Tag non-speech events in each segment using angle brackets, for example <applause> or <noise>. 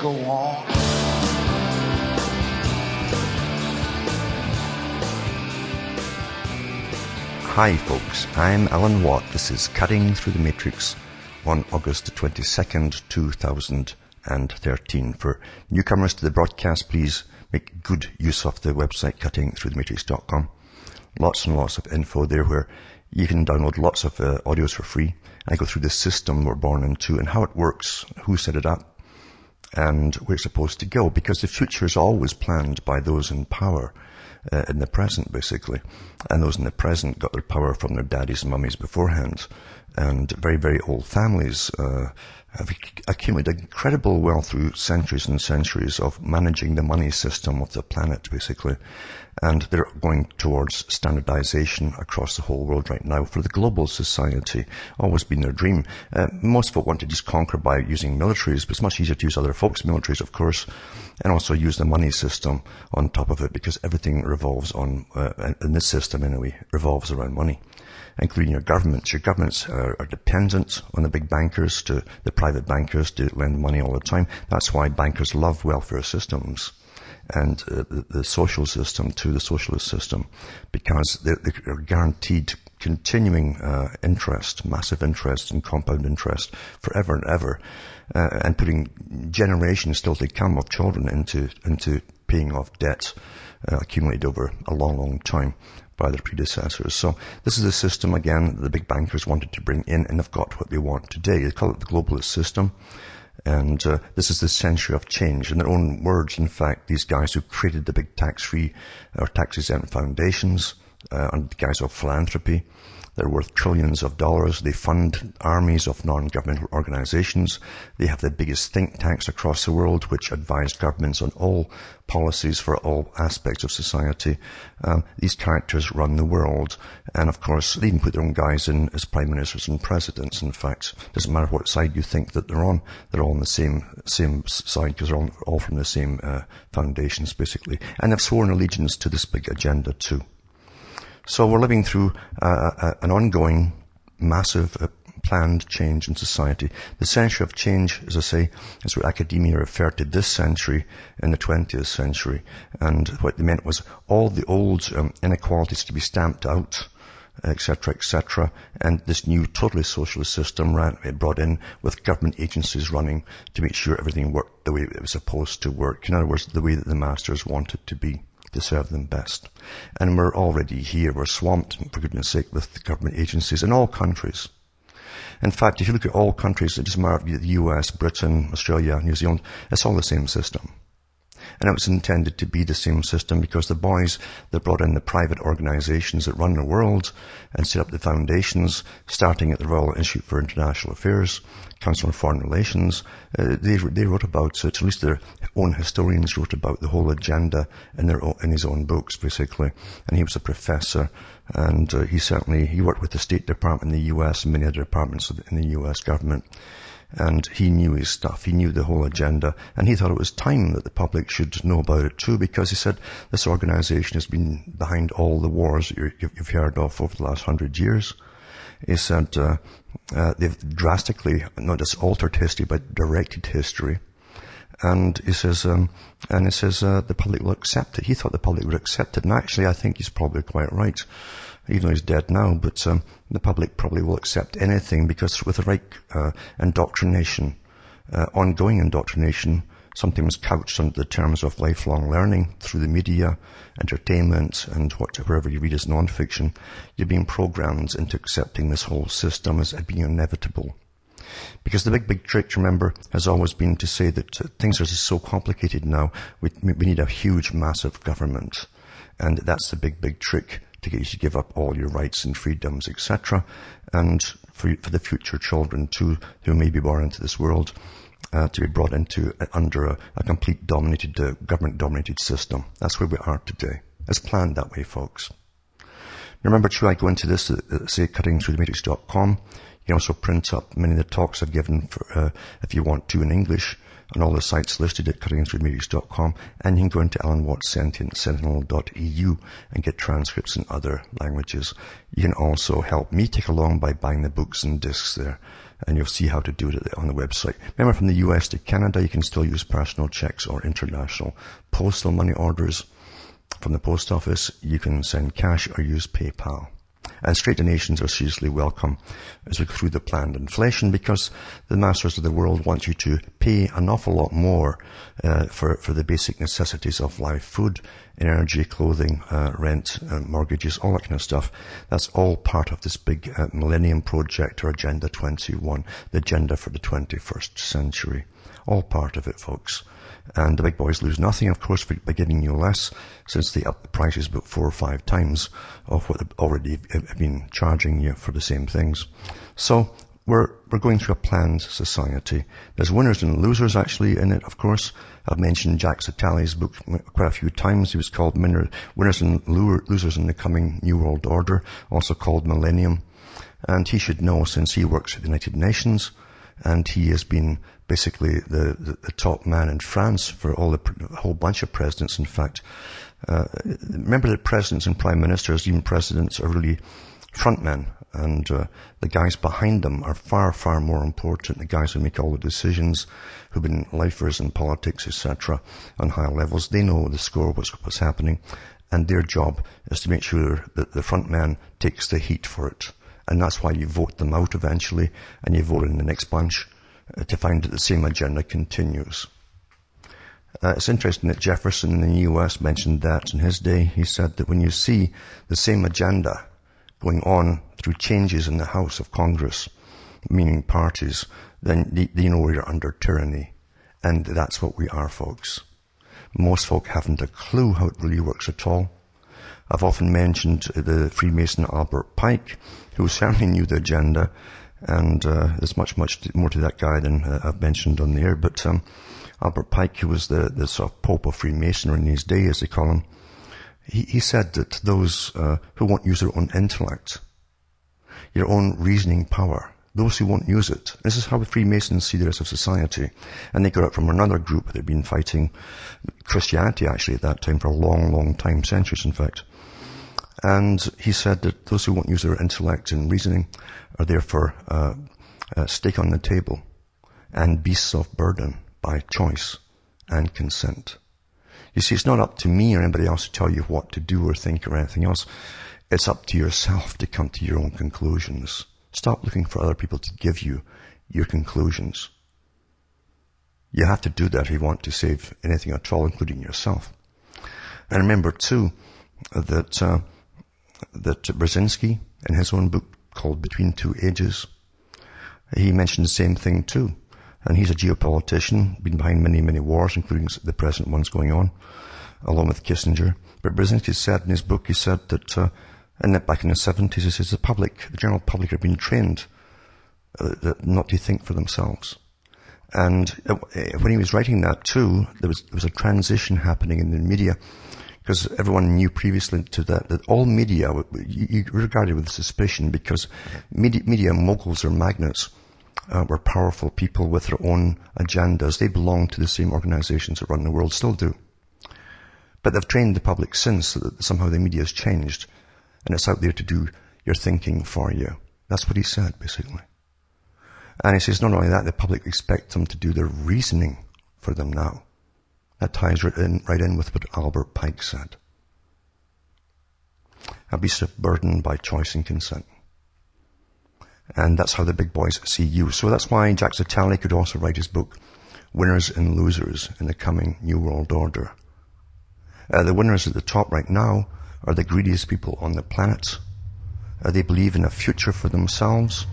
go on. Hi folks, I'm Alan Watt. This is Cutting Through the Matrix on August 22nd, 2013. For newcomers to the broadcast, please make good use of the website cuttingthroughthematrix.com. Lots and lots of info there where you can download lots of uh, audios for free. I go through the system we're born into and how it works, who set it up, and we're supposed to go because the future is always planned by those in power uh, in the present, basically. And those in the present got their power from their daddies and mummies beforehand. And very, very old families uh, have accumulated incredible wealth through centuries and centuries of managing the money system of the planet, basically. And they're going towards standardization across the whole world right now for the global society. Always been their dream. Uh, most folk want to just conquer by using militaries, but it's much easier to use other folks' militaries, of course, and also use the money system on top of it because everything revolves on, uh, in this system anyway, revolves around money including your governments. Your governments are, are, dependent on the big bankers to the private bankers to lend money all the time. That's why bankers love welfare systems and uh, the, the, social system to the socialist system because they're, they're guaranteed continuing uh, interest, massive interest and compound interest forever and ever, uh, and putting generations still to come of children into into paying off debts uh, accumulated over a long, long time by their predecessors. So this is a system again that the big bankers wanted to bring in and have got what they want today. They call it the globalist system. And uh, this is the century of change. In their own words, in fact, these guys who created the big tax-free or tax-exempt foundations uh, under the guise of philanthropy, they're worth trillions of dollars. They fund armies of non-governmental organizations. They have the biggest think tanks across the world, which advise governments on all policies for all aspects of society. Um, these characters run the world. And of course, they even put their own guys in as prime ministers and presidents. In fact, it doesn't matter what side you think that they're on. They're all on the same, same side because they're all, all from the same uh, foundations, basically. And they've sworn allegiance to this big agenda too. So we're living through uh, uh, an ongoing massive uh, planned change in society. The century of change, as I say, is what academia referred to this century in the 20th century. And what they meant was all the old um, inequalities to be stamped out, etc., etc. And this new totally socialist system ran, brought in with government agencies running to make sure everything worked the way it was supposed to work. In other words, the way that the masters wanted to be to serve them best. And we're already here, we're swamped, for goodness sake, with government agencies in all countries. In fact, if you look at all countries, it doesn't matter the US, Britain, Australia, New Zealand, it's all the same system. And it was intended to be the same system because the boys that brought in the private organizations that run the world and set up the foundations, starting at the Royal Institute for International Affairs, Council on Foreign Relations, uh, they, they wrote about it, at least their own historians wrote about the whole agenda in their own, in his own books, basically. And he was a professor, and uh, he certainly, he worked with the State Department in the US and many other departments in the US government and he knew his stuff. He knew the whole agenda, and he thought it was time that the public should know about it too, because he said this organization has been behind all the wars you've heard of over the last hundred years. He said uh, uh, they've drastically not just altered history, but directed history. And he says, um, and he says uh, the public will accept it. He thought the public would accept it, and actually, I think he's probably quite right even though he's dead now, but um, the public probably will accept anything because with the right uh, indoctrination, uh, ongoing indoctrination, something couched under the terms of lifelong learning through the media, entertainment, and whatever you read as non-fiction, you're being programmed into accepting this whole system as being inevitable. Because the big, big trick, remember, has always been to say that uh, things are just so complicated now, we, we need a huge, massive government. And that's the big, big trick to get you to give up all your rights and freedoms, etc. And for, for the future children too, who may be born into this world, uh, to be brought into uh, under a, a complete dominated uh, government dominated system. That's where we are today. It's planned that way, folks. Remember, too, I go into this, uh, uh say, cuttingthroughthematrix.com. You can also print up many of the talks I've given for, uh, if you want to in English on all the sites listed at cuttingthroughthematrix.com. And you can go into Alan Watts Sentinel.eu and get transcripts in other languages. You can also help me take along by buying the books and discs there. And you'll see how to do it on the website. Remember, from the US to Canada, you can still use personal checks or international postal money orders. From the post office, you can send cash or use PayPal. And straight donations are seriously welcome as we go through the planned inflation because the masters of the world want you to pay an awful lot more uh, for, for the basic necessities of life, food, energy, clothing, uh, rent, uh, mortgages, all that kind of stuff. That's all part of this big uh, Millennium Project or Agenda 21, the agenda for the 21st century. All part of it, folks. And the big boys lose nothing, of course, by giving you less, since they up the prices about four or five times of what they've already have been charging you for the same things. So we're, we're going through a planned society. There's winners and losers actually in it, of course. I've mentioned Jacques Attali's book quite a few times. He was called Winners and Losers in the Coming New World Order, also called Millennium. And he should know since he works at the United Nations and he has been basically the, the, the, top man in France for all the a whole bunch of presidents. In fact, uh, remember that presidents and prime ministers, even presidents, are really frontmen, and uh, the guys behind them are far, far more important. The guys who make all the decisions, who've been lifers in politics, etc., on higher levels, they know the score, what's, what's happening, and their job is to make sure that the front man takes the heat for it. And that's why you vote them out eventually, and you vote in the next bunch uh, to find that the same agenda continues. Uh, it's interesting that Jefferson in the US mentioned that in his day. He said that when you see the same agenda going on through changes in the House of Congress, meaning parties, then you know you're under tyranny. And that's what we are, folks. Most folk haven't a clue how it really works at all. I've often mentioned the Freemason Albert Pike, who certainly knew the agenda and uh, there's much, much more to that guy than uh, I've mentioned on the air. But um, Albert Pike, who was the, the sort of Pope of Freemasonry in his day, as they call him, he, he said that those uh, who won't use their own intellect, your own reasoning power, those who won't use it. This is how the Freemasons see the rest of society. And they got it from another group that had been fighting Christianity actually at that time for a long, long time, centuries in fact. And he said that those who won't use their intellect and reasoning are therefore uh, a stake on the table and beasts of burden by choice and consent. You see, it's not up to me or anybody else to tell you what to do or think or anything else. It's up to yourself to come to your own conclusions. Stop looking for other people to give you your conclusions. You have to do that if you want to save anything at all, including yourself. And remember too that uh, that Brzezinski, in his own book called Between Two Ages, he mentioned the same thing too. And he's a geopolitician, been behind many, many wars, including the present ones going on, along with Kissinger. But Brzezinski said in his book, he said that, uh, and that back in the 70s, he says the public, the general public had been trained uh, not to think for themselves. And uh, when he was writing that too, there was, there was a transition happening in the media because everyone knew previously to that that all media you, regarded with suspicion because media, media moguls or magnates uh, were powerful people with their own agendas. They belong to the same organizations that run the world, still do. But they've trained the public since so that somehow the media has changed and it's out there to do your thinking for you. That's what he said, basically. And he says not only that, the public expect them to do their reasoning for them now. That ties right in, right in with what Albert Pike said. A beast of burden by choice and consent. And that's how the big boys see you. So that's why Jacques Attali could also write his book, Winners and Losers in the Coming New World Order. Uh, the winners at the top right now are the greediest people on the planet. Uh, they believe in a future for themselves,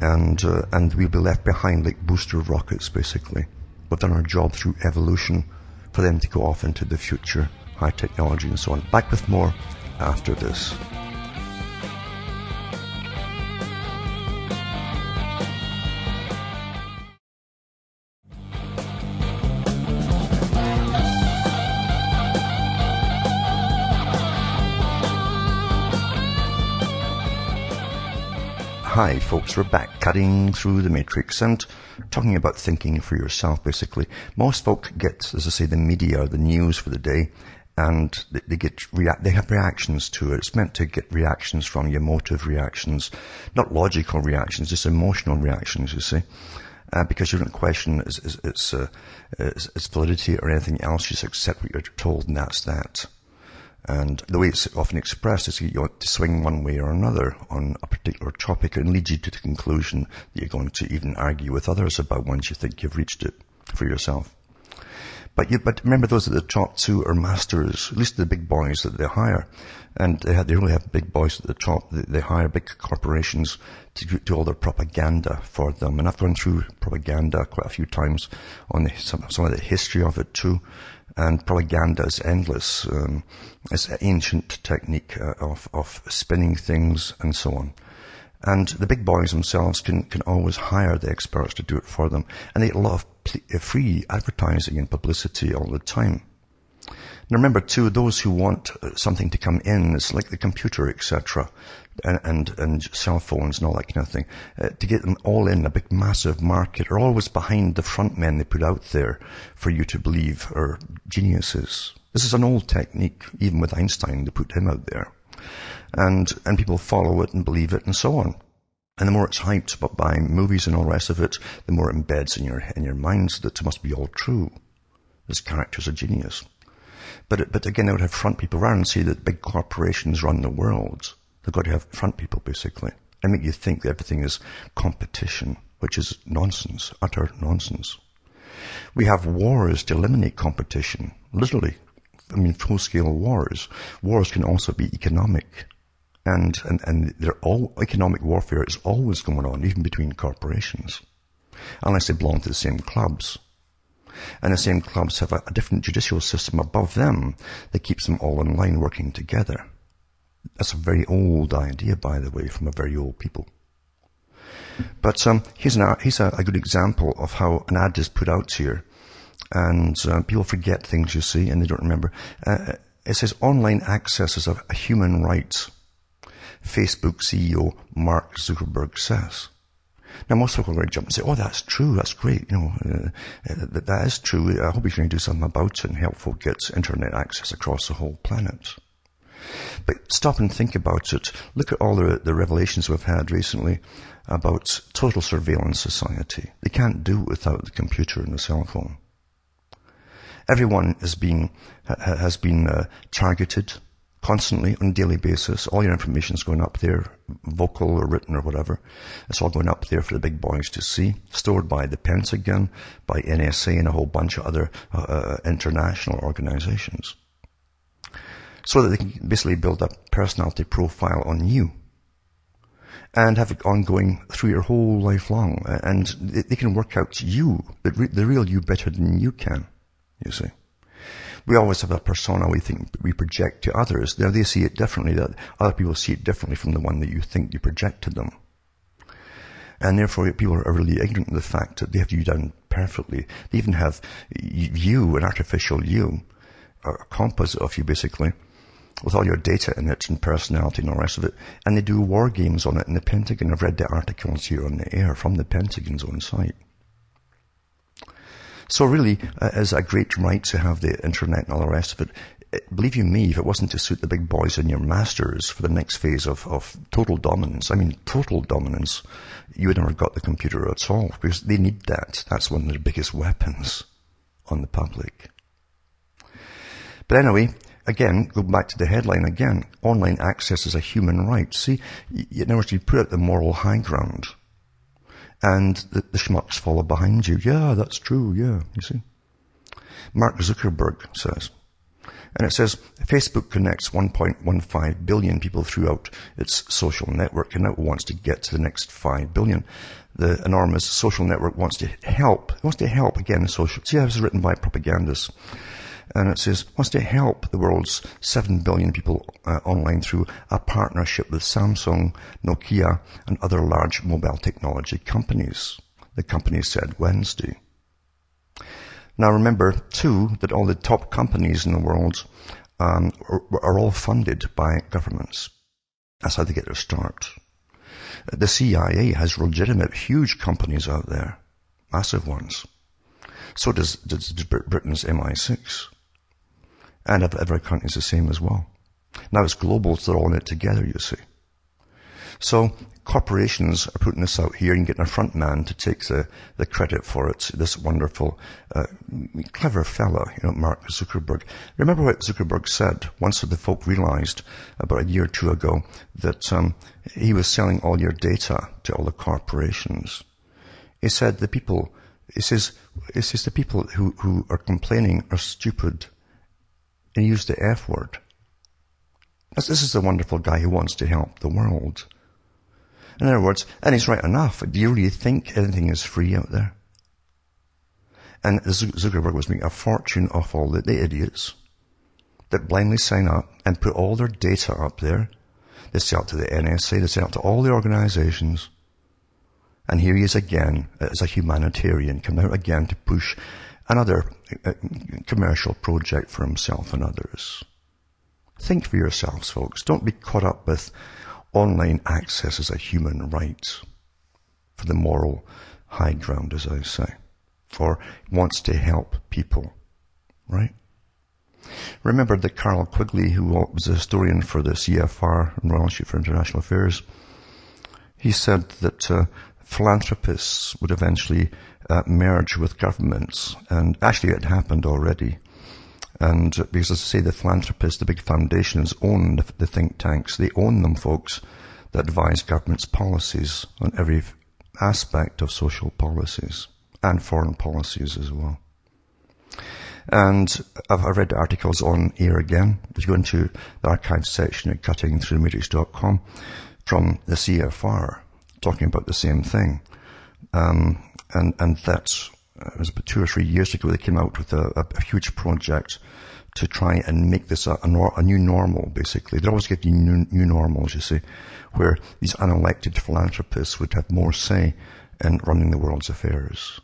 and uh, and we'll be left behind like booster rockets, basically. We've done our job through evolution for them to go off into the future, high technology and so on. Back with more after this. Hi folks, we're back cutting through the matrix and talking about thinking for yourself basically. Most folk get, as I say, the media, the news for the day and they, get rea- they have reactions to it. It's meant to get reactions from you, emotive reactions, not logical reactions, just emotional reactions, you see. Uh, because you don't question its, its, its, uh, its validity or anything else, you just accept what you're told and that's that. And the way it's often expressed is you want to swing one way or another on a particular topic and lead you to the conclusion that you're going to even argue with others about once you think you've reached it for yourself. But you, but remember those at the top two are masters, at least the big boys that they hire. And they, have, they only have big boys at the top. They, they hire big corporations to do all their propaganda for them. And I've gone through propaganda quite a few times on the, some, some of the history of it too and propaganda is endless. Um, it's an ancient technique uh, of, of spinning things and so on. And the big boys themselves can, can always hire the experts to do it for them. And they get a lot of pl- uh, free advertising and publicity all the time. Now remember too, those who want uh, something to come in, it's like the computer, etc., and, and, cell phones and all that kind of thing, uh, to get them all in a big massive market are always behind the front men they put out there for you to believe are geniuses. This is an old technique, even with Einstein, they put him out there. And, and people follow it and believe it and so on. And the more it's hyped up by movies and all the rest of it, the more it embeds in your, in your minds that it must be all true. This character's a genius. But, but again, they would have front people around and see that big corporations run the world. They've got to have front people, basically, and make you think that everything is competition, which is nonsense, utter nonsense. We have wars to eliminate competition, literally. I mean, full-scale wars. Wars can also be economic. And, and, and they're all, economic warfare is always going on, even between corporations. Unless they belong to the same clubs. And the same clubs have a, a different judicial system above them that keeps them all in line working together. That's a very old idea, by the way, from a very old people. But um, here's, an, here's a, a, good example of how an ad is put out here. And uh, people forget things, you see, and they don't remember. Uh, it says online access is a, human right. Facebook CEO Mark Zuckerberg says. Now, most people are going to jump and say, oh, that's true, that's great, you know, uh, that, that is true. I hope you to do something about it and help folk get internet access across the whole planet. But stop and think about it. Look at all the, the revelations we've had recently about total surveillance society. They can't do it without the computer and the cell phone. Everyone is being, has been uh, targeted constantly on a daily basis. All your information is going up there, vocal or written or whatever. It's all going up there for the big boys to see, stored by the Pentagon, by NSA and a whole bunch of other uh, uh international organizations so that they can basically build a personality profile on you and have it ongoing through your whole life long. And they can work out you, the real you better than you can, you see. We always have a persona we think we project to others. Now they see it differently, that other people see it differently from the one that you think you project to them. And therefore people are really ignorant of the fact that they have you done perfectly. They even have you, an artificial you, a composite of you basically, with all your data in it and personality and all the rest of it. And they do war games on it in the Pentagon. I've read the articles here on the air from the Pentagon's own site. So really, uh, it's a great right to have the internet and all the rest of it. it. Uh, believe you me, if it wasn't to suit the big boys and your masters for the next phase of, of total dominance, I mean total dominance, you would never got the computer at all because they need that. That's one of their biggest weapons on the public. But anyway, Again, go back to the headline again. Online access is a human right. See, in other words, you put out the moral high ground and the, the schmucks follow behind you. Yeah, that's true. Yeah, you see. Mark Zuckerberg says, and it says Facebook connects 1.15 billion people throughout its social network and now wants to get to the next 5 billion. The enormous social network wants to help, it wants to help again social. See, this was written by propagandists and it says wants to help the world's 7 billion people uh, online through a partnership with Samsung, Nokia, and other large mobile technology companies. The company said Wednesday. Now remember, too, that all the top companies in the world um, are, are all funded by governments. That's how they get their start. The CIA has legitimate huge companies out there. Massive ones. So does, does Britain's MI6. And every country is the same as well. Now it's global, so they're all in it together, you see. So corporations are putting this out here and getting a front man to take the, the credit for it. This wonderful, uh, clever fella, you know, Mark Zuckerberg. Remember what Zuckerberg said once the folk realized about a year or two ago that um, he was selling all your data to all the corporations. He said the people, he says, he says the people who, who are complaining are stupid. And he used the F word. This is a wonderful guy who wants to help the world. In other words, and he's right enough. Do you really think anything is free out there? And Zuckerberg was making a fortune off all the, the idiots that blindly sign up and put all their data up there. They sell it to the NSA, they sell it to all the organizations. And here he is again as a humanitarian, coming out again to push another uh, commercial project for himself and others. Think for yourselves, folks. Don't be caught up with online access as a human right for the moral high ground, as I say, for wants to help people, right? Remember that Carroll Quigley, who was a historian for the CFR and Royal Institute for International Affairs, he said that uh, philanthropists would eventually uh, merge with governments, and actually it happened already. And because as I say, the philanthropists, the big foundations own the, the think tanks. They own them, folks, that advise government's policies on every aspect of social policies and foreign policies as well. And I've, read articles on here again. If you go into the archive section at cuttingthroughthematrix.com from the CFR, talking about the same thing. Um, and, and that's uh, it was about two or three years ago, they came out with a, a, a huge project to try and make this a, a, nor, a new normal, basically. They're always getting new, new normals, you see, where these unelected philanthropists would have more say in running the world's affairs.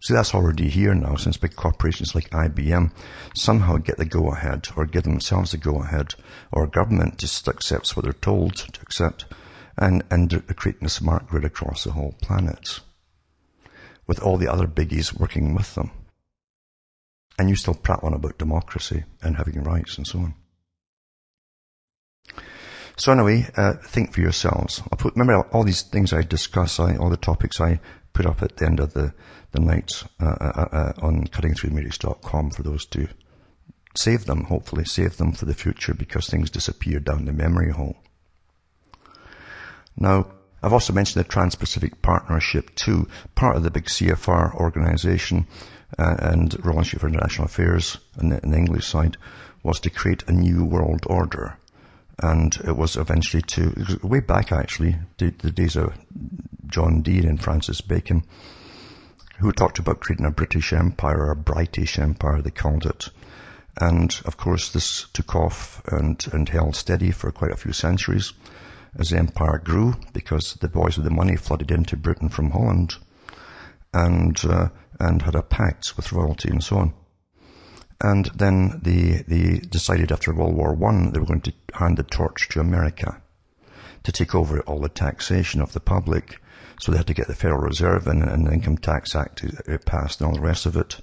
See, that's already here now, since big corporations like IBM somehow get the go-ahead, or give themselves the go-ahead, or government just accepts what they're told to accept, and, and creating a smart grid across the whole planet with all the other biggies working with them. And you still prat on about democracy and having rights and so on. So anyway, uh, think for yourselves. I'll put, remember all these things I discuss, I, all the topics I put up at the end of the, the night uh, uh, uh on cuttingthroughthematrix.com for those to save them, hopefully save them for the future because things disappear down the memory hole. Now, I've also mentioned the Trans-Pacific Partnership too, part of the big CFR organization uh, and Royal Institute for International Affairs on the, on the English side was to create a new world order. And it was eventually to, way back actually, the, the days of John Dee and Francis Bacon, who talked about creating a British Empire, a British Empire, they called it. And of course this took off and, and held steady for quite a few centuries as the empire grew because the boys with the money flooded into Britain from Holland and, uh, and had a pact with royalty and so on. And then they, they decided after World War One they were going to hand the torch to America to take over all the taxation of the public. So they had to get the Federal Reserve and, and the Income Tax Act passed and all the rest of it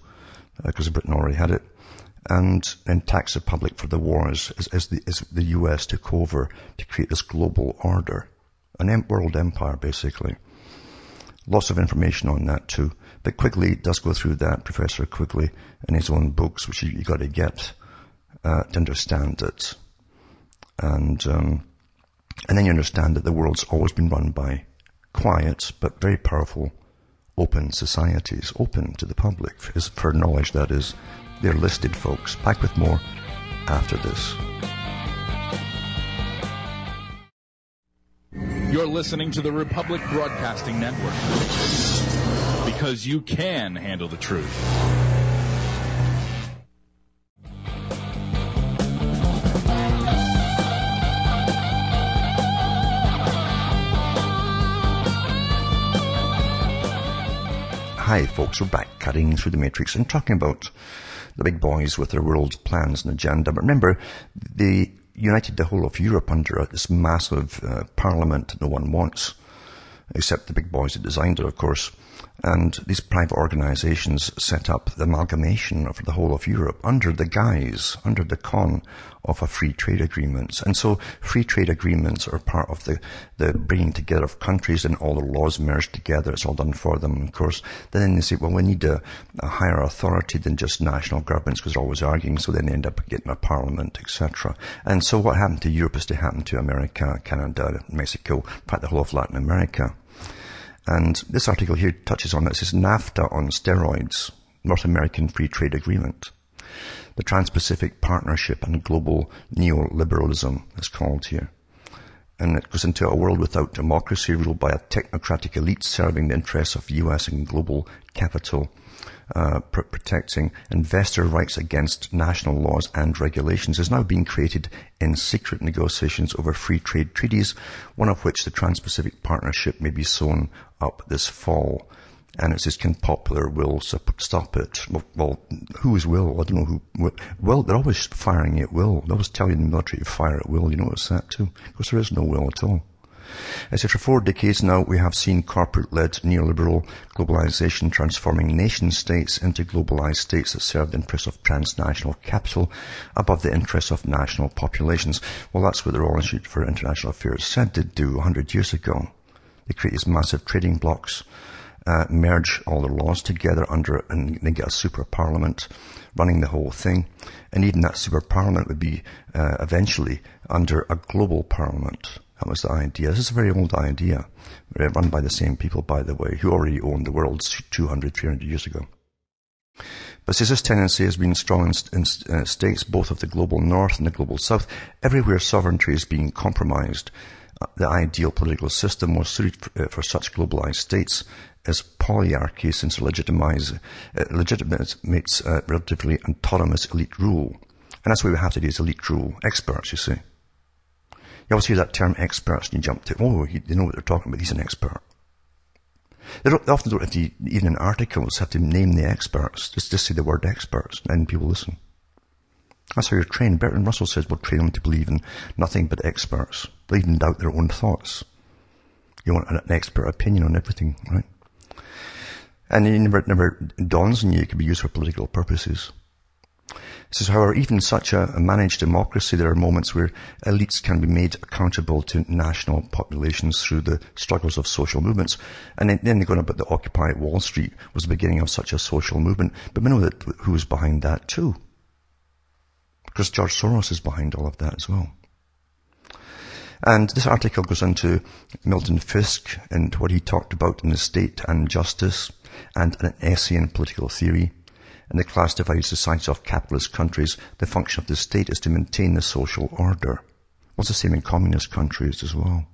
because uh, Britain already had it and then tax the public for the wars as, as, the, as the US took over to create this global order. An world empire, basically. Lots of information on that too. But Quigley does go through that, Professor Quigley, in his own books, which you, you got to get uh, to understand it. And um, and then you understand that the world's always been run by quiet but very powerful, open societies, open to the public for knowledge that is they're listed, folks. Back with more after this. You're listening to the Republic Broadcasting Network because you can handle the truth. Hi folks, we're back cutting through the matrix and talking about the big boys with their world plans and agenda. But remember, they united the whole of Europe under this massive uh, parliament no one wants. except the big boys that designed it, of course. And these private organizations set up the amalgamation of the whole of Europe under the guise, under the con of a free trade agreement. And so free trade agreements are part of the, the bringing together of countries and all the laws merged together. It's all done for them, of course. Then they say, well, we need a, a higher authority than just national governments because they're always arguing. So then they end up getting a parliament, etc. And so what happened to Europe is to happen to America, Canada, Mexico, in fact the whole of Latin America. And this article here touches on it. It says NAFTA on steroids, North American Free Trade Agreement. The Trans-Pacific Partnership and Global Neoliberalism is called here. And it goes into a world without democracy ruled by a technocratic elite serving the interests of US and global capital uh, pr- protecting investor rights against national laws and regulations is now being created in secret negotiations over free trade treaties, one of which the Trans-Pacific Partnership may be sewn up this fall. And it says, can popular will stop it? Well, well, whose will? I don't know who. Well, they're always firing at will. They always tell you in the military to fire at will. You know notice that too? Because there is no will at all. I said for four decades now we have seen corporate-led neoliberal globalization transforming nation states into globalized states that serve the interests of transnational capital above the interests of national populations. Well, that's what the Royal Institute for International Affairs said to do 100 years ago. They create these massive trading blocks, uh, merge all their laws together under, and they get a super parliament running the whole thing. And even that super parliament would be uh, eventually under a global parliament. That was the idea. This is a very old idea, run by the same people, by the way, who already owned the world 200, 300 years ago. But since this tendency has been strong in, in uh, states both of the global north and the global south, everywhere sovereignty is being compromised. The ideal political system more suited for, uh, for such globalized states is polyarchy since it legitimize, uh, legitimates uh, relatively autonomous elite rule. And that's what we have today is elite rule. Experts, you see. You always hear that term experts and you jump to, oh, they know what they're talking about. He's an expert. They, they often don't have to, even in articles, have to name the experts. Just, just say the word experts and people listen. That's how you're trained. Bertrand Russell says we're train them to believe in nothing but experts. They even doubt their own thoughts. You want an expert opinion on everything, right? And it never, never dawns on you it can be used for political purposes. It says, however, even such a, managed democracy, there are moments where elites can be made accountable to national populations through the struggles of social movements. And then, then they're going about the Occupy Wall Street was the beginning of such a social movement. But we know that who was behind that too. Because George Soros is behind all of that as well. And this article goes into Milton Fisk and what he talked about in the state and justice and an essay in political theory in the class divided societies of capitalist countries, the function of the state is to maintain the social order. What's the same in communist countries as well?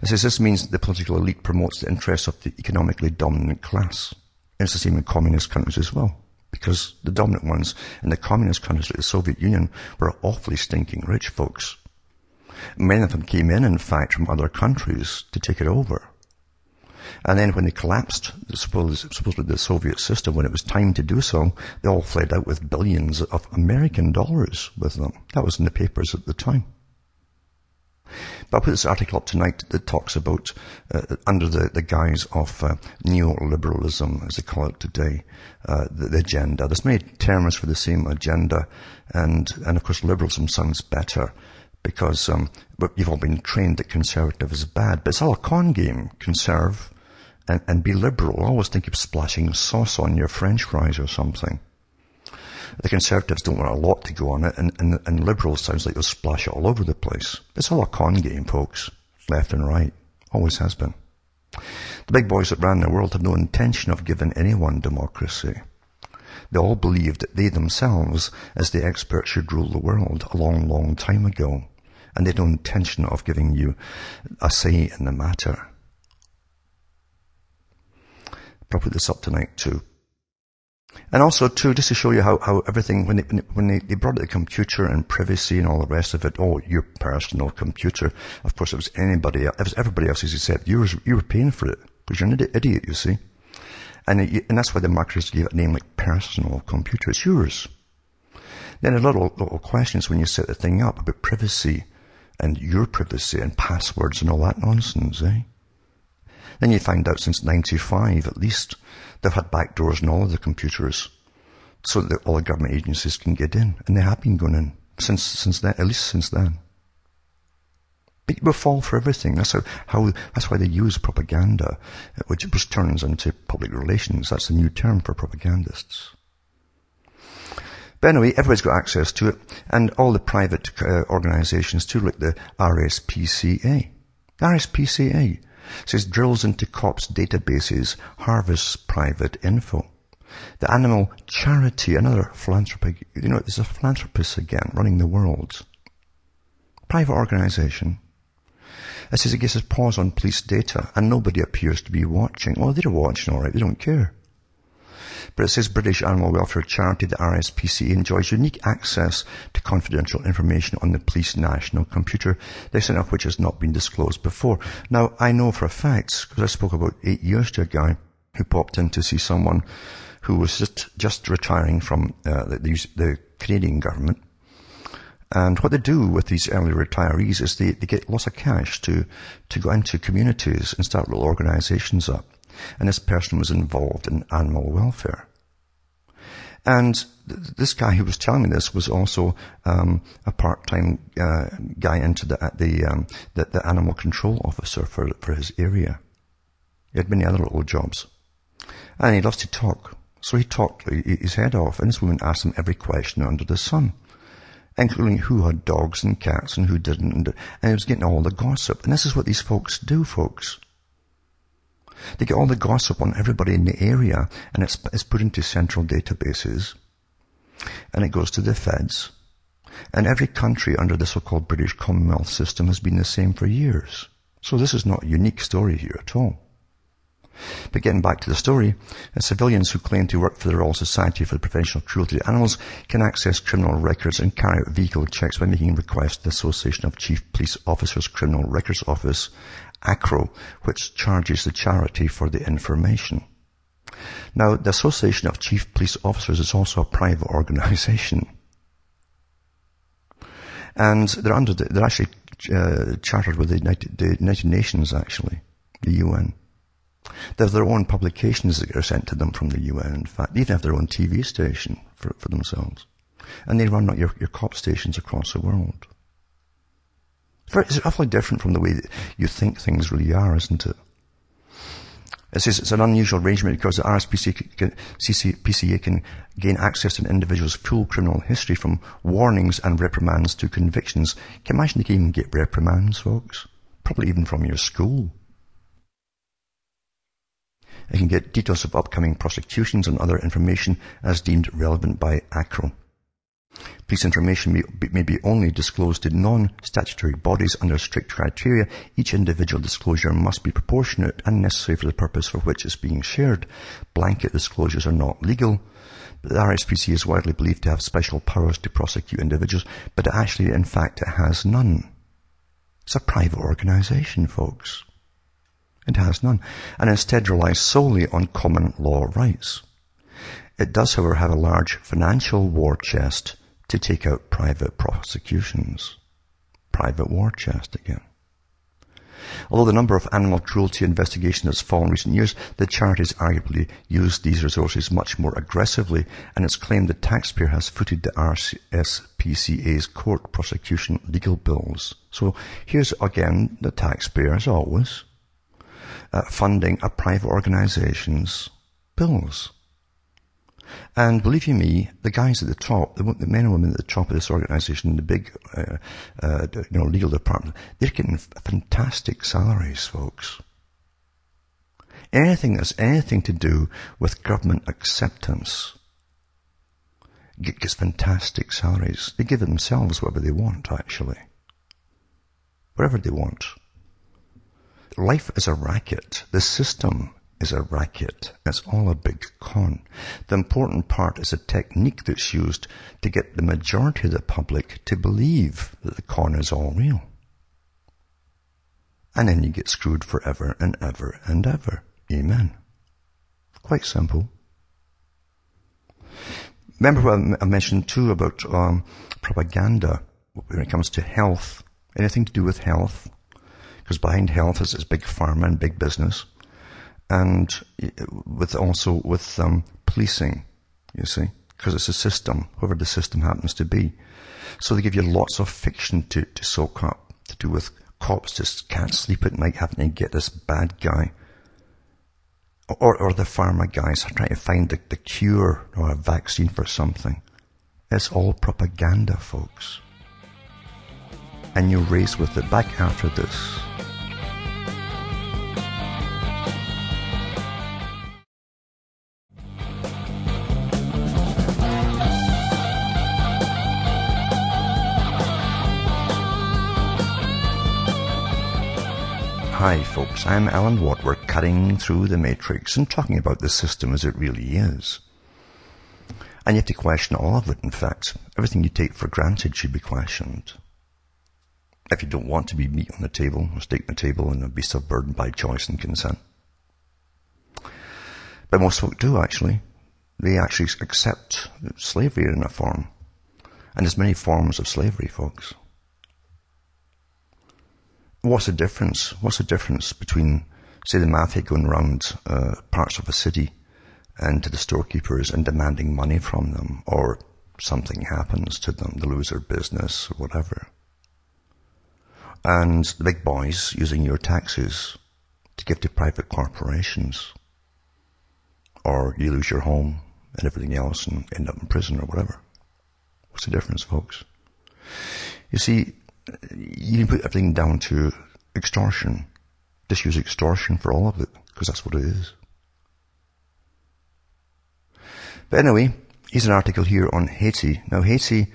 It says this means the political elite promotes the interests of the economically dominant class. And it's the same in communist countries as well. Because the dominant ones in the communist countries like the Soviet Union were awfully stinking rich folks. Many of them came in, in fact, from other countries to take it over. And then when they collapsed, supposedly the Soviet system, when it was time to do so, they all fled out with billions of American dollars with them. That was in the papers at the time. But I put this article up tonight that talks about, uh, under the, the guise of uh, neoliberalism, as they call it today, uh, the, the, agenda. There's many terms for the same agenda, and, and of course liberalism sounds better because um, you've all been trained that conservative is bad, but it's all a con game. Conserve and, and be liberal. Always think of splashing sauce on your french fries or something. The Conservatives don't want a lot to go on it, and, and, and Liberals sounds like they'll splash it all over the place. It's all a con game, folks. Left and right. Always has been. The big boys that ran the world had no intention of giving anyone democracy. They all believed that they themselves, as the experts, should rule the world a long, long time ago. And they had no intention of giving you a say in the matter. I'll this up tonight too. And also too, just to show you how, how everything, when they, when they, they brought the computer and privacy and all the rest of it, oh, your personal computer. Of course, it was anybody, it was everybody else, as you said. You were, paying for it. Because you're an idiot, you see. And, it, and that's why the marketers gave it a name like personal computer. It's yours. Then a little, little questions when you set the thing up about privacy and your privacy and passwords and all that nonsense, eh? Then you find out since 95 at least, they've had backdoors in all of the computers so that all the government agencies can get in. And they have been going in since, since then, at least since then. But you fall for everything. That's how, how, that's why they use propaganda, which, turns into public relations. That's a new term for propagandists. But anyway, everybody's got access to it, and all the private uh, organizations too, like the RSPCA. RSPCA says drills into cops' databases, harvests private info. The Animal Charity, another philanthropy, you know, there's a philanthropist again running the world. Private organization. It says it gets a paws on police data and nobody appears to be watching. Oh, they're watching alright, they don't care. But it says British Animal Welfare Charity, the RSPCA, enjoys unique access to confidential information on the police national computer, the extent of which has not been disclosed before. Now, I know for a fact, because I spoke about eight years to a guy who popped in to see someone who was just, just retiring from uh, the, the Canadian government. And what they do with these early retirees is they, they get lots of cash to, to go into communities and start little organizations up. And this person was involved in animal welfare. And th- this guy who was telling me this was also um, a part-time uh, guy into the the, um, the, the animal control officer for for his area. He had many other little jobs, and he loves to talk. So he talked his head off, and this woman asked him every question under the sun, including who had dogs and cats and who didn't, and he was getting all the gossip. And this is what these folks do, folks. They get all the gossip on everybody in the area and it's, it's put into central databases and it goes to the feds. And every country under the so-called British Commonwealth system has been the same for years. So this is not a unique story here at all. But getting back to the story, uh, civilians who claim to work for the Royal Society for the Prevention of Cruelty to Animals can access criminal records and carry out vehicle checks by making requests to the Association of Chief Police Officers Criminal Records Office ACRO, which charges the charity for the information. Now, the Association of Chief Police Officers is also a private <laughs> organization. And they're under the, they're actually uh, chartered with the United, the United Nations, actually, the UN. They have their own publications that are sent to them from the UN, in fact. They even have their own TV station for, for themselves. And they run your, your cop stations across the world. It's awfully different from the way that you think things really are, isn't it? It says it's an unusual arrangement because the RSPCA can, gain access to an individual's full criminal history from warnings and reprimands to convictions. Can you imagine they can even get reprimands, folks? Probably even from your school. It can get details of upcoming prosecutions and other information as deemed relevant by ACRO. Police information may, may be only disclosed to non-statutory bodies under strict criteria. Each individual disclosure must be proportionate and necessary for the purpose for which it's being shared. Blanket disclosures are not legal. The RSPC is widely believed to have special powers to prosecute individuals, but actually, in fact, it has none. It's a private organization, folks. It has none, and instead relies solely on common law rights. It does, however, have a large financial war chest to take out private prosecutions. Private war chest again. Although the number of animal cruelty investigations has fallen in recent years, the charities arguably used these resources much more aggressively, and it's claimed the taxpayer has footed the RSPCA's court prosecution legal bills. So here's again the taxpayer, as always, uh, funding a private organisation's bills. And believe you me, the guys at the top, the, the, men and women at the top of this organization, in the big, uh, uh, you know, legal department, they're getting fantastic salaries, folks. Anything that's anything to do with government acceptance gets fantastic salaries. They give themselves whatever they want, actually. Whatever they want. Life is a racket. The system is a racket. It's all a big con. The important part is a technique that's used to get the majority of the public to believe that the con is all real. And then you get screwed forever and ever and ever. Amen. Quite simple. Remember what I mentioned too about um, propaganda when it comes to health. Anything to do with health. Because behind health is this big pharma and big business and with also with um, policing, you see, because it's a system, whoever the system happens to be. So they give you lots of fiction to, to soak up, to do with cops just can't sleep at night having to get this bad guy. Or, or the pharma guys are trying to find the, the cure or a vaccine for something. It's all propaganda, folks. And you're raised with it. Back after this. Hi folks, I'm Alan Watt. We're cutting through the matrix and talking about the system as it really is. And you have to question all of it, in fact. Everything you take for granted should be questioned. If you don't want to be meat on the table, or steak on the table and be subburdened by choice and consent. But most folk do actually. They actually accept slavery in a form. And there's many forms of slavery, folks. What's the difference? What's the difference between, say, the mafia going around uh, parts of a city and to the storekeepers and demanding money from them, or something happens to them, they lose their business or whatever, and the big boys using your taxes to give to private corporations, or you lose your home and everything else and end up in prison or whatever. What's the difference, folks? You see, you can put everything down to extortion. Just use extortion for all of it, because that's what it is. But anyway, here's an article here on Haiti. Now Haiti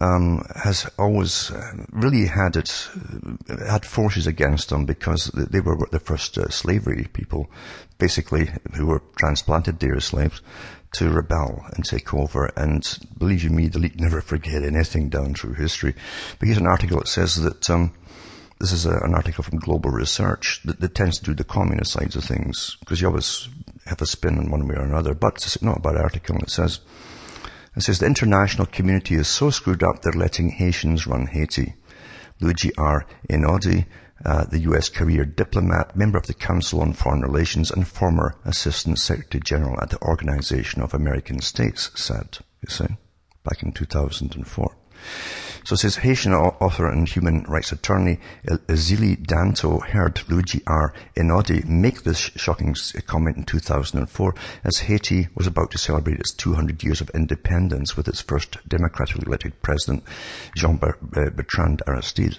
um, has always uh, really had its uh, had forces against them because they were the first uh, slavery people, basically who were transplanted there as slaves to rebel and take over. And believe you me, the elite never forget anything down through history. But here's an article that says that, um, this is a, an article from Global Research that, that, tends to do the communist sides of things, because you always have a spin in one way or another. But it's not a bad article. It says, it says the international community is so screwed up they're letting Haitians run Haiti. Luigi R. Einaudi, uh, the U.S. career diplomat, member of the Council on Foreign Relations, and former Assistant Secretary General at the Organization of American States, said, you see, back in 2004. So it says Haitian author and human rights attorney Ezili Danto heard Luigi R. Einaudi make this shocking comment in 2004 as Haiti was about to celebrate its 200 years of independence with its first democratically elected president, Jean-Bertrand Aristide.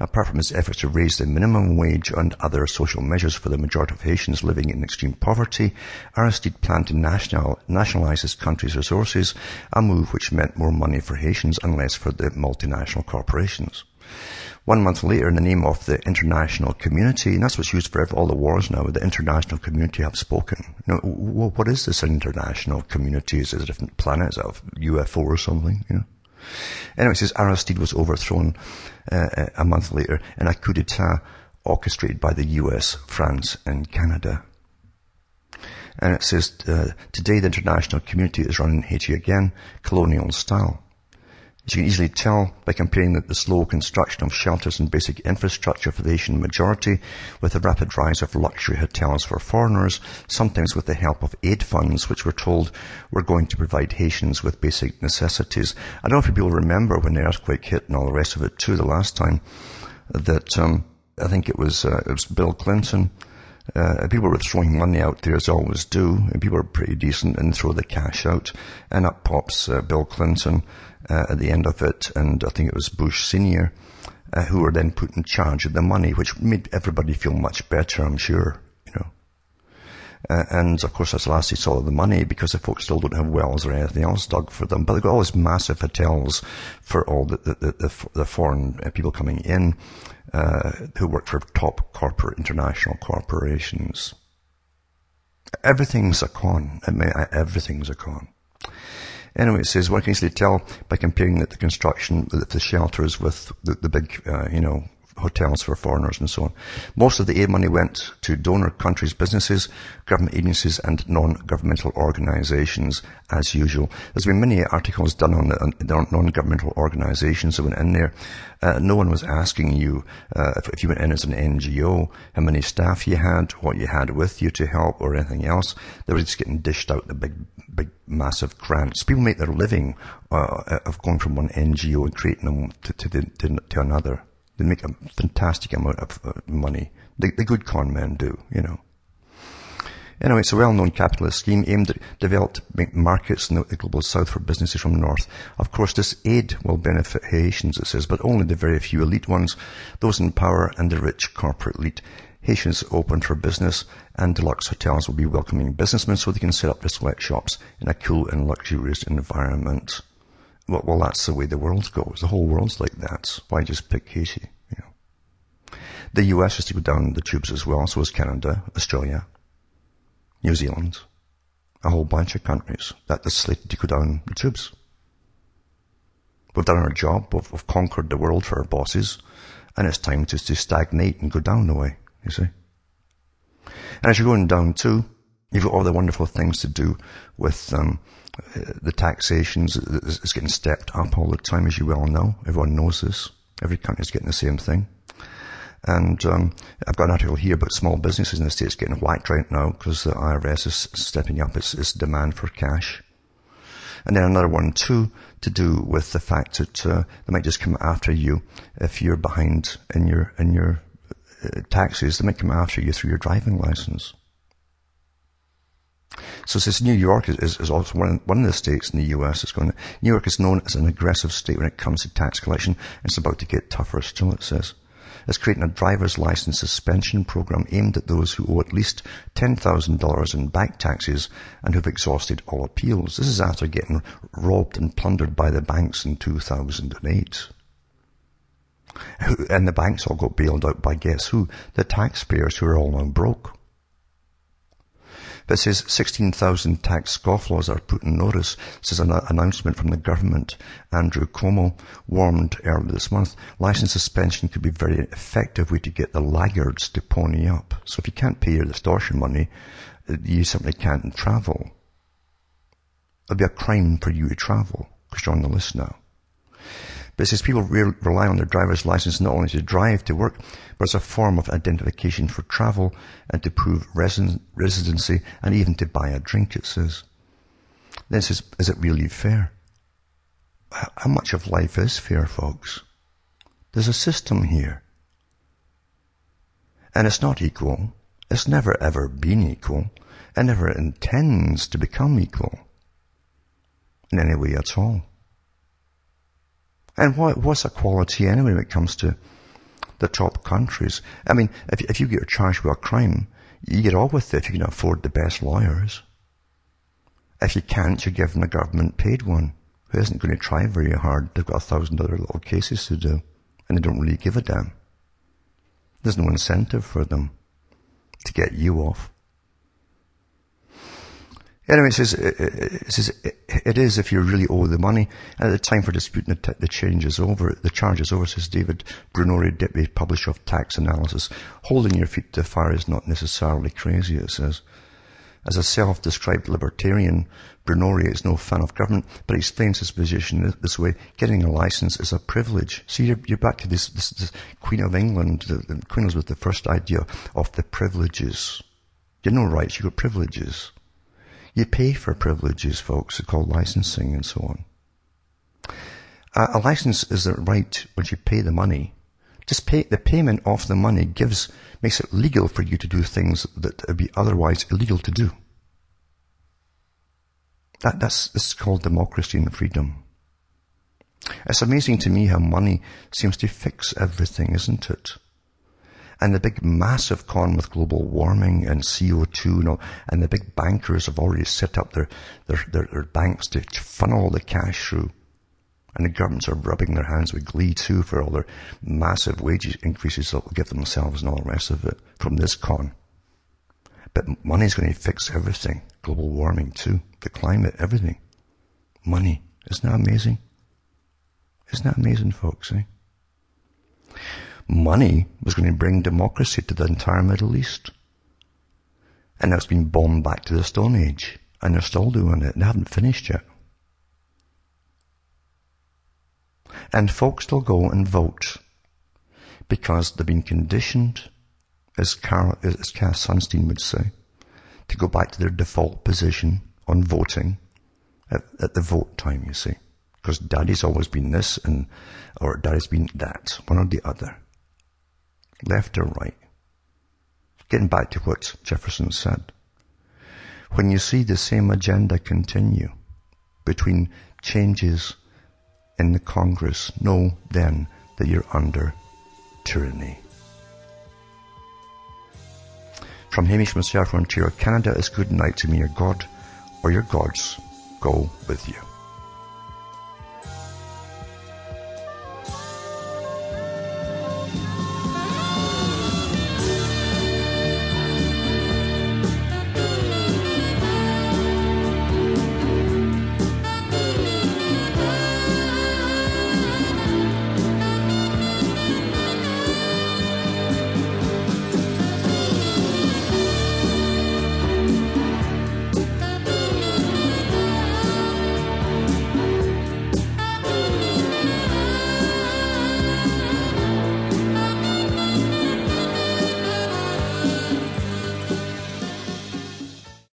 Apart from his efforts to raise the minimum wage and other social measures for the majority of Haitians living in extreme poverty, Aristide planned to national, nationalize his country's resources, a move which meant more money for Haitians and less for the multinational corporations. One month later, in the name of the international community, and that's what's used for all the wars now, the international community have spoken. What is this international community? Is it a different planet? Is it a UFO or something? You know? Anyway, it says Aristide was overthrown uh, a month later in a coup d'etat orchestrated by the US, France, and Canada. And it says, uh, today the international community is running Haiti again, colonial style. As you can easily tell by comparing the, the, slow construction of shelters and basic infrastructure for the Haitian majority with the rapid rise of luxury hotels for foreigners, sometimes with the help of aid funds which were told were going to provide Haitians with basic necessities. I don't know if people remember when the earthquake hit and all the rest of it too the last time that um, I think it was, uh, it was Bill Clinton uh, people were throwing money out there as always do, and people are pretty decent and throw the cash out. And up pops uh, Bill Clinton uh, at the end of it, and I think it was Bush Senior, uh, who were then put in charge of the money, which made everybody feel much better, I'm sure. You know, uh, and of course that's last they saw the money because the folks still don't have wells or anything else dug for them. But they've got all these massive hotels for all the the, the, the, the foreign uh, people coming in uh, who work for top corporate international corporations. Everything's a con. I mean, everything's a con. Anyway, it says one can easily tell by comparing the, the construction of the shelters with the, the big, uh, you know, hotels for foreigners and so on. Most of the aid money went to donor countries' businesses, government agencies and non-governmental organizations as usual. There's been many articles done on, the, on non-governmental organizations that went in there. Uh, no one was asking you, uh, if, if, you went in as an NGO, how many staff you had, what you had with you to help or anything else. They were just getting dished out the big, big, massive grants. People make their living, uh, of going from one NGO and creating them to, to, to, to another. They make a fantastic amount of uh, money. The, the good con men do, you know. Anyway, it's a well-known capitalist scheme aimed at developing markets in the global south for businesses from the north. Of course, this aid will benefit Haitians, it says, but only the very few elite ones, those in power and the rich corporate elite. Haitians open for business and deluxe hotels will be welcoming businessmen so they can set up their sweatshops in a cool and luxurious environment. Well, well, that's the way the world goes. The whole world's like that. Why just pick Haiti? You know. The US is to go down the tubes as well, so is Canada, Australia, New Zealand, a whole bunch of countries that are slated to go down the tubes. We've done our job, we've, we've conquered the world for our bosses, and it's time to, to stagnate and go down the way, you see. And as you're going down too, you've got all the wonderful things to do with um, the taxations is getting stepped up all the time, as you well know. Everyone knows this. Every country's getting the same thing. And um, I've got an article here about small businesses in the States getting whacked right now because the IRS is stepping up its, its, demand for cash. And then another one too to do with the fact that uh, they might just come after you if you're behind in your in your uh, taxes. They might come after you through your driving license. So since New York is, is, also one, one of the states in the U.S. that's going New York is known as an aggressive state when it comes to tax collection. It's about to get tougher still, it says. It's creating a driver's license suspension program aimed at those who owe at least $10,000 in back taxes and who've exhausted all appeals. This is after getting robbed and plundered by the banks in 2008. And the banks all got bailed out by guess who? The taxpayers who are all now broke. But says 16,000 tax scofflaws are put in notice, says an announcement from the government. Andrew Cuomo warned earlier this month, license suspension could be a very effective way to get the laggards to pony up. So if you can't pay your distortion money, you simply can't travel. It'll be a crime for you to travel, because you're on the list now. But it says people re- rely on their driver's license not only to drive to work, but as a form of identification for travel and to prove residency and even to buy a drink, it says. Then it says, is it really fair? How much of life is fair, folks? There's a system here. And it's not equal. It's never ever been equal. and never intends to become equal. In any way at all. And what, what's equality anyway when it comes to the top countries? I mean, if, if you get charged with a crime, you get off with it if you can afford the best lawyers. If you can't, you're given a government paid one who isn't going to try very hard. They've got a thousand other little cases to do, and they don't really give a damn. There's no incentive for them to get you off. Anyway, it says, it says, it is if you really owe the money. And at the time for disputing the, t- the change is over, the charge is over, says David Brunori, deputy publisher of tax analysis. Holding your feet to the fire is not necessarily crazy, it says. As a self-described libertarian, Brunori is no fan of government, but he explains his position this way. Getting a license is a privilege. See, you're, you're back to this, this, this, Queen of England. The, the Queen Elizabeth the first idea of the privileges. You no rights, you've got privileges. You pay for privileges, folks. It's called licensing and so on. A, a license is a right once you pay the money. Just pay, the payment of the money gives, makes it legal for you to do things that would be otherwise illegal to do. That, that's, this is called democracy and freedom. It's amazing to me how money seems to fix everything, isn't it? And the big massive con with global warming and CO2 and, all, and the big bankers have already set up their, their, their, their banks to funnel the cash through. And the governments are rubbing their hands with glee too for all their massive wage increases that will give themselves and all the rest of it from this con. But money's going to fix everything. Global warming too. The climate, everything. Money. Isn't that amazing? Isn't that amazing, folks, eh? Money was going to bring democracy to the entire Middle East. And it's been bombed back to the Stone Age. And they're still doing it. They haven't finished yet. And folks still go and vote because they've been conditioned, as, Carl, as Cass Sunstein would say, to go back to their default position on voting at, at the vote time, you see. Because daddy's always been this and, or daddy's been that, one or the other. Left or right. Getting back to what Jefferson said. When you see the same agenda continue between changes in the Congress, know then that you're under tyranny. From Hamish from Ontario, Canada is good night to me, your God or your gods go with you.